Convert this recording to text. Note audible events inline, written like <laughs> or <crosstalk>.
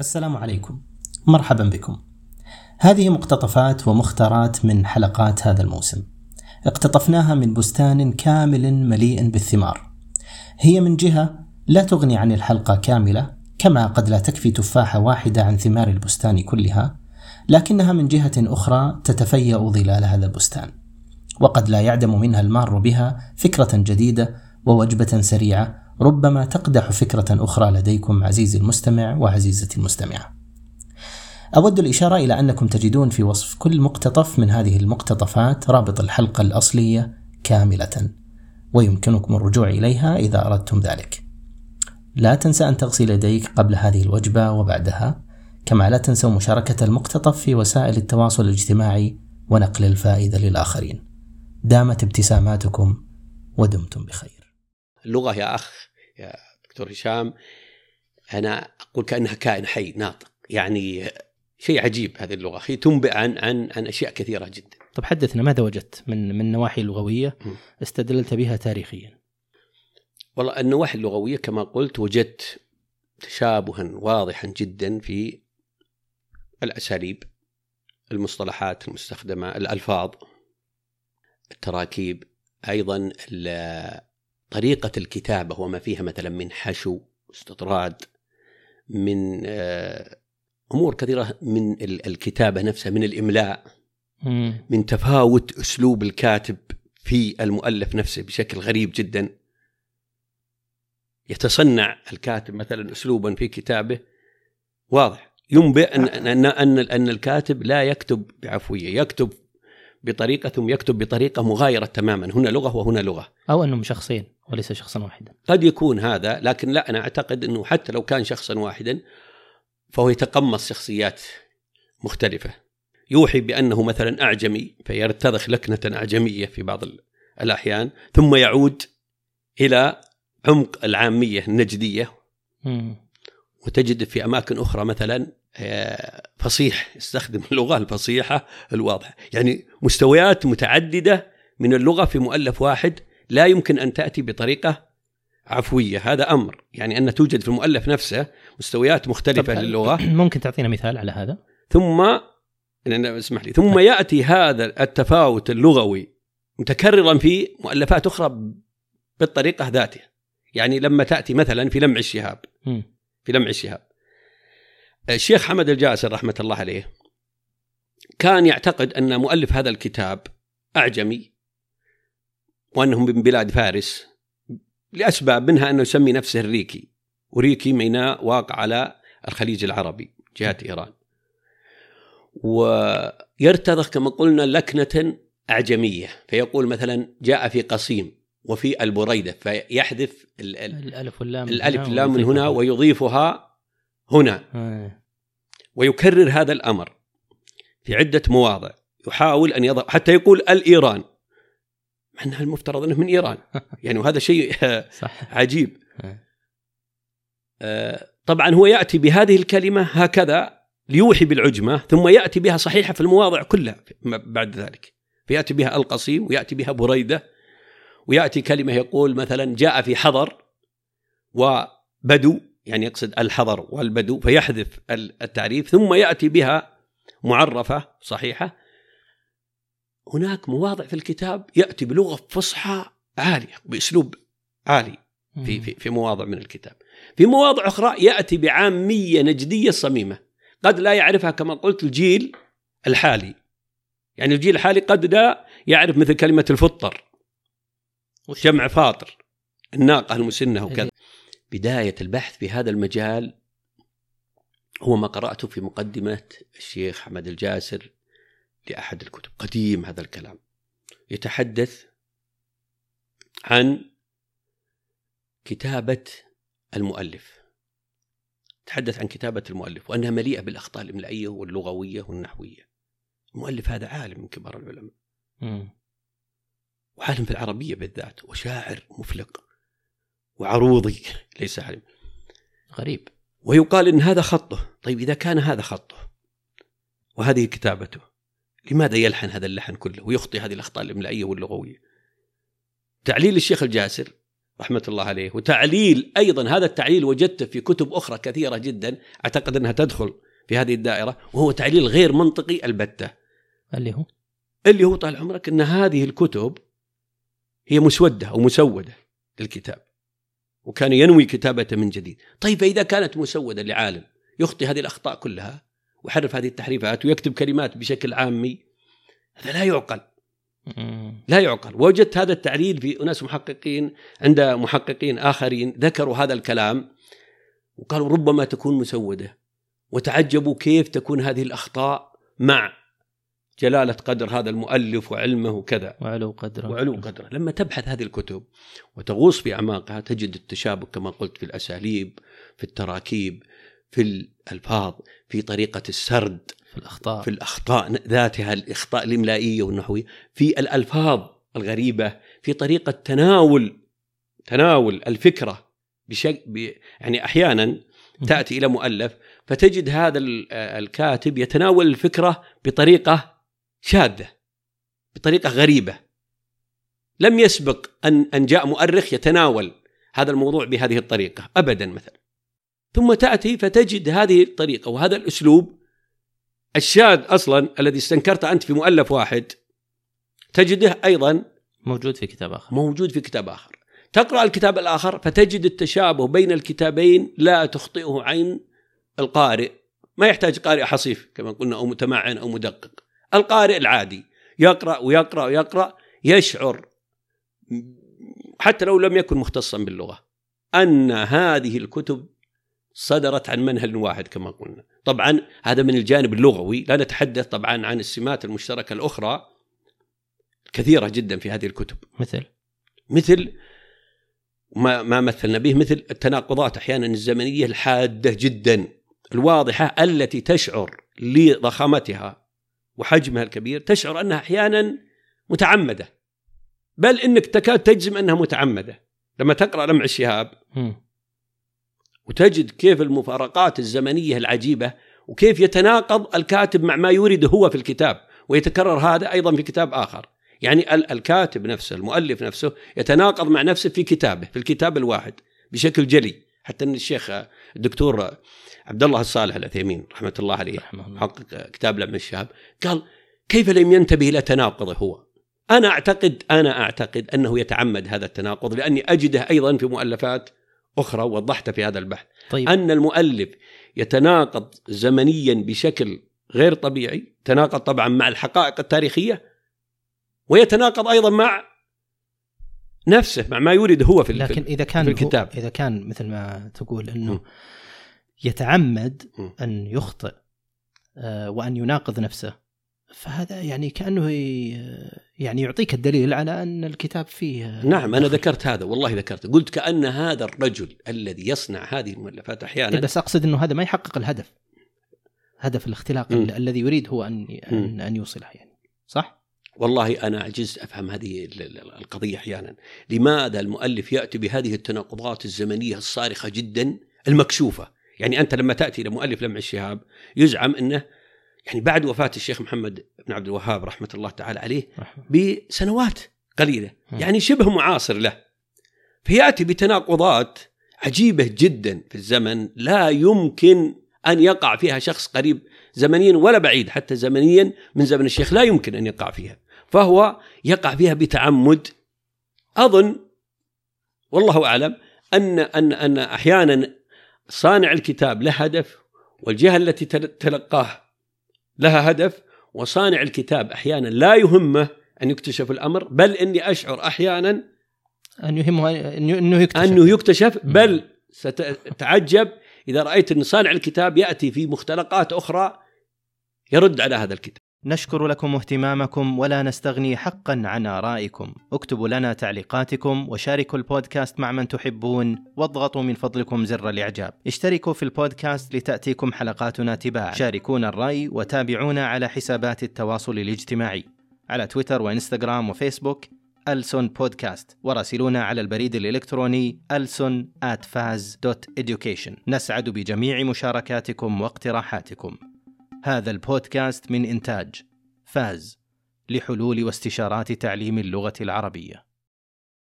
السلام عليكم. مرحبا بكم. هذه مقتطفات ومختارات من حلقات هذا الموسم. اقتطفناها من بستان كامل مليء بالثمار. هي من جهة لا تغني عن الحلقة كاملة كما قد لا تكفي تفاحة واحدة عن ثمار البستان كلها لكنها من جهة أخرى تتفيأ ظلال هذا البستان. وقد لا يعدم منها المار بها فكرة جديدة ووجبة سريعة ربما تقدح فكرة أخرى لديكم عزيزي المستمع وعزيزتي المستمعة. أود الإشارة إلى أنكم تجدون في وصف كل مقتطف من هذه المقتطفات رابط الحلقة الأصلية كاملة، ويمكنكم الرجوع إليها إذا أردتم ذلك. لا تنسى أن تغسل يديك قبل هذه الوجبة وبعدها، كما لا تنسوا مشاركة المقتطف في وسائل التواصل الاجتماعي ونقل الفائدة للآخرين. دامت ابتساماتكم ودمتم بخير. اللغة يا أخ يا دكتور هشام أنا أقول كأنها كائن حي ناطق. يعني شيء عجيب هذه اللغة. هي تنبئ عن عن عن أشياء كثيرة جدا. طب حدثنا ماذا وجدت؟ من من نواحي لغوية استدللت بها تاريخيا. والله النواحي اللغوية كما قلت وجدت تشابها واضحا جدا في الأساليب المصطلحات المستخدمة الألفاظ التراكيب أيضا طريقة الكتابة وما فيها مثلا من حشو استطراد من آه، أمور كثيرة من الكتابة نفسها من الإملاء من تفاوت أسلوب الكاتب في المؤلف نفسه بشكل غريب جدا. يتصنع الكاتب مثلا أسلوبا في كتابه. واضح. ينبئ أن, أن, أن, أن الكاتب لا يكتب بعفوية يكتب بطريقة ثم يكتب بطريقة مغايرة تماما. هنا لغة وهنا لغة. أو أنهم شخصين وليس شخصا واحدا. قد يكون هذا لكن لا أنا أعتقد أنه حتى لو كان شخصا واحدا فهو يتقمص شخصيات مختلفة. يوحي بأنه مثلا أعجمي فيرتضخ لكنة أعجمية في بعض الأحيان ثم يعود إلى عمق العامية النجدية. وتجد في أماكن أخرى مثلا فصيح يستخدم <laughs> اللغة الفصيحة الواضحة. يعني مستويات متعددة من اللغة في مؤلف واحد لا يمكن أن تأتي بطريقة عفوية. هذا أمر. يعني أن توجد في المؤلف نفسه مستويات مختلفة للغة. ممكن تعطينا مثال على هذا؟ ثم اسمح لي. ثم يأتي هذا التفاوت اللغوي متكررا في مؤلفات أخرى بالطريقة ذاتها. يعني لما تأتي مثلا في لمع الشهاب. في لمع الشهاب. الشيخ حمد الجاسر رحمة الله عليه كان يعتقد أن مؤلف هذا الكتاب أعجمي وأنهم من بلاد فارس لأسباب منها أنه يسمي نفسه الريكي وريكي ميناء واقع على الخليج العربي جهة إيران. ويرتضخ كما قلنا لكنة أعجمية فيقول مثلا جاء في قصيم وفي البريدة فيحذف الألف واللام الألف واللام من هنا ويضيفها هنا. ويكرر هذا الأمر في عدة مواضع يحاول أن يضع حتى يقول الإيران مع أنها المفترض أنه من إيران <laughs> يعني وهذا شيء <laughs> صح. عجيب آه. طبعا هو يأتي بهذه الكلمة هكذا ليوحي بالعجمة ثم يأتي بها صحيحة في المواضع كلها بعد ذلك فيأتي بها القصيم ويأتي بها بريدة ويأتي كلمة يقول مثلا جاء في حضر وبدو يعني يقصد الحضر والبدو فيحذف التعريف ثم يأتي بها معرفة صحيحة. هناك مواضع في الكتاب يأتي بلغة فصحى عالية بأسلوب عالي في في في مواضع من الكتاب. في مواضع أخرى يأتي بعامية نجدية صميمة قد لا يعرفها كما قلت الجيل الحالي. يعني الجيل الحالي قد لا يعرف مثل كلمة الفطر جمع فاطر الناقة المسنة وكذا. بداية البحث في هذا المجال هو ما قرأته في مقدمة الشيخ حمد الجاسر لأحد الكتب. قديم هذا الكلام. يتحدث عن كتابة المؤلف. تحدث عن كتابة المؤلف وأنها مليئة بالأخطاء الإملائية واللغوية والنحوية. المؤلف هذا عالم من كبار العلماء. وعالم في العربية بالذات وشاعر مفلق. وعروضي ليس علم غريب. ويقال إن هذا خطه. طيب إذا كان هذا خطه وهذه كتابته لماذا يلحن هذا اللحن كله ويخطي هذه الأخطاء الإملائية واللغوية؟ تعليل الشيخ الجاسر رحمة الله عليه وتعليل أيضا هذا التعليل وجدته في كتب أخرى كثيرة جدا أعتقد أنها تدخل في هذه الدائرة وهو تعليل غير منطقي البتة. اللي هو؟ اللي هو طال عمرك أن هذه الكتب هي مسودة أو مسودة للكتاب. وكان ينوي كتابته من جديد. طيب فإذا كانت مسودة لعالم يخطي هذه الأخطاء كلها ويحرف هذه التحريفات ويكتب كلمات بشكل عامي هذا لا يعقل. لا يعقل. وجدت هذا التعليل في أناس محققين عند محققين آخرين ذكروا هذا الكلام وقالوا ربما تكون مسودة وتعجبوا كيف تكون هذه الأخطاء مع جلالة قدر هذا المؤلف وعلمه وكذا. وعلو قدره. وعلو قدره. لما تبحث هذه الكتب وتغوص في أعماقها تجد التشابك كما قلت في الأساليب في التراكيب في الألفاظ في طريقة السرد في الأخطاء. في الأخطاء ذاتها الأخطاء الإملائية والنحوية في الألفاظ الغريبة في طريقة تناول تناول الفكرة بشكل يعني أحيانا تأتي إلى مؤلف فتجد هذا الكاتب يتناول الفكرة بطريقة شاذة بطريقة غريبة. لم يسبق أن أن جاء مؤرخ يتناول هذا الموضوع بهذه الطريقة أبدا مثلا. ثم تأتي فتجد هذه الطريقة وهذا الأسلوب. الشاذ أصلا الذي استنكرته أنت في مؤلف واحد تجده أيضا موجود في كتاب آخر. موجود في كتاب آخر. تقرأ الكتاب الآخر فتجد التشابه بين الكتابين لا تخطئه عين القارئ. ما يحتاج قارئ حصيف كما قلنا أو متمعن أو مدقق. القارئ العادي. يقرأ ويقرأ ويقرأ يشعر حتى لو لم يكن مختصا باللغة أن هذه الكتب صدرت عن منهل واحد كما قلنا. طبعا هذا من الجانب اللغوي. لا نتحدث طبعا عن السمات المشتركة الأخرى كثيرة جدا في هذه الكتب. مثل؟ مثل ما ما مثلنا به مثل التناقضات أحيانا الزمنية الحادة جدا الواضحة التي تشعر لضخامتها. وحجمها الكبير تشعر أنها أحيانا متعمدة. بل إنك تكاد تجزم أنها متعمدة. لما تقرأ لمع الشهاب وتجد كيف المفارقات الزمنية العجيبة وكيف يتناقض الكاتب مع ما يريد هو في الكتاب ويتكرر هذا أيضا في كتاب آخر. يعني الكاتب نفسه المؤلف نفسه يتناقض مع نفسه في كتابه في الكتاب الواحد بشكل جلي. حتى إن الشيخ الدكتور عبد الله الصالح العثيمين رحمة الله عليه محقق كتاب لعب الشهاب قال كيف لم ينتبه إلى تناقضه هو؟ أنا أعتقد أنا أعتقد أنه يتعمد هذا التناقض لأني أجده أيضا في مؤلفات أخرى وضحت في هذا البحث. طيب. أن المؤلف يتناقض زمنيا بشكل غير طبيعي تناقض طبعا مع الحقائق التاريخية ويتناقض أيضا مع نفسه مع ما يريد هو في لكن إذا كان في الكتاب إذا كان مثل ما تقول إنه م. يتعمد م. أن يخطئ آه، وأن يناقض نفسه فهذا يعني كأنه يعني يعطيك الدليل على أن الكتاب فيه نعم أنا ذكرت هذا والله ذكرت قلت كأن هذا الرجل الذي يصنع هذه المؤلفات أحيانا بس أقصد إنه هذا ما يحقق الهدف هدف الاختلاق م. الذي يريد هو أن ان, أن يوصله يعني صح؟ والله أنا عجزت أفهم هذه القضية أحيانا. لماذا المؤلف يأتي بهذه التناقضات الزمنية الصارخة جدا المكشوفة؟ يعني أنت لما تأتي إلى مؤلف لمع الشهاب يزعم إنه يعني بعد وفاة الشيخ محمد بن عبد الوهاب رحمة الله تعالى عليه بسنوات قليلة. يعني شبه معاصر له. فيأتي بتناقضات عجيبة جدا في الزمن لا يمكن أن يقع فيها شخص قريب زمنيا ولا بعيد حتى زمنيا من زمن الشيخ لا يمكن أن يقع فيها. فهو يقع فيها بتعمد. أظن والله أعلم أن أن أن أحيانا صانع الكتاب له هدف والجهة التي تلقاه لها هدف وصانع الكتاب أحيانا لا يهمه أن يكتشف الأمر بل إني أشعر أحيانا أن يهمه أنه يكتشف. أنه يكتشف بل ستتعجب إذا رأيت إن صانع الكتاب يأتي في مختلقات أخرى يرد على هذا الكتاب. نشكر لكم اهتمامكم ولا نستغني حقا عن آرائكم. اكتبوا لنا تعليقاتكم وشاركوا البودكاست مع من تحبون واضغطوا من فضلكم زر الإعجاب. اشتركوا في البودكاست لتأتيكم حلقاتنا تباعا. شاركونا الرأي وتابعونا على حسابات التواصل الاجتماعي. على تويتر وإنستغرام وفيسبوك ألسون بودكاست. وراسلونا على البريد الإلكتروني ألسون education. نسعد بجميع مشاركاتكم واقتراحاتكم. هذا البودكاست من إنتاج فاز لحلول واستشارات تعليم اللغة العربية.